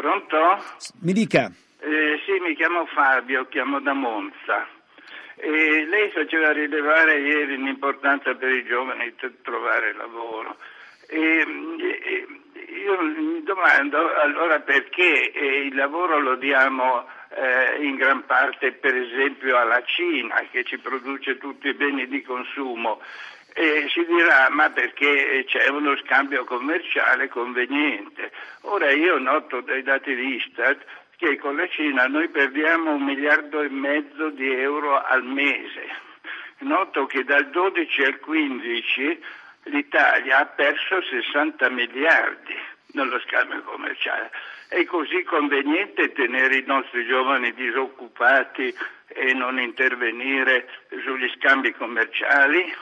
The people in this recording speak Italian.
Pronto? Mi dica. Eh, sì, mi chiamo Fabio, chiamo da Monza. E lei faceva rilevare ieri l'importanza per i giovani di trovare lavoro. E, e, io mi domando allora perché eh, il lavoro lo diamo eh, in gran parte per esempio alla Cina che ci produce tutti i beni di consumo e si dirà ma perché c'è uno scambio commerciale conveniente. Ora io noto dai dati di Istat che con la Cina noi perdiamo un miliardo e mezzo di euro al mese. Noto che dal 12 al 15 l'Italia ha perso 60 miliardi nello scambio commerciale. È così conveniente tenere i nostri giovani disoccupati e non intervenire sugli scambi commerciali?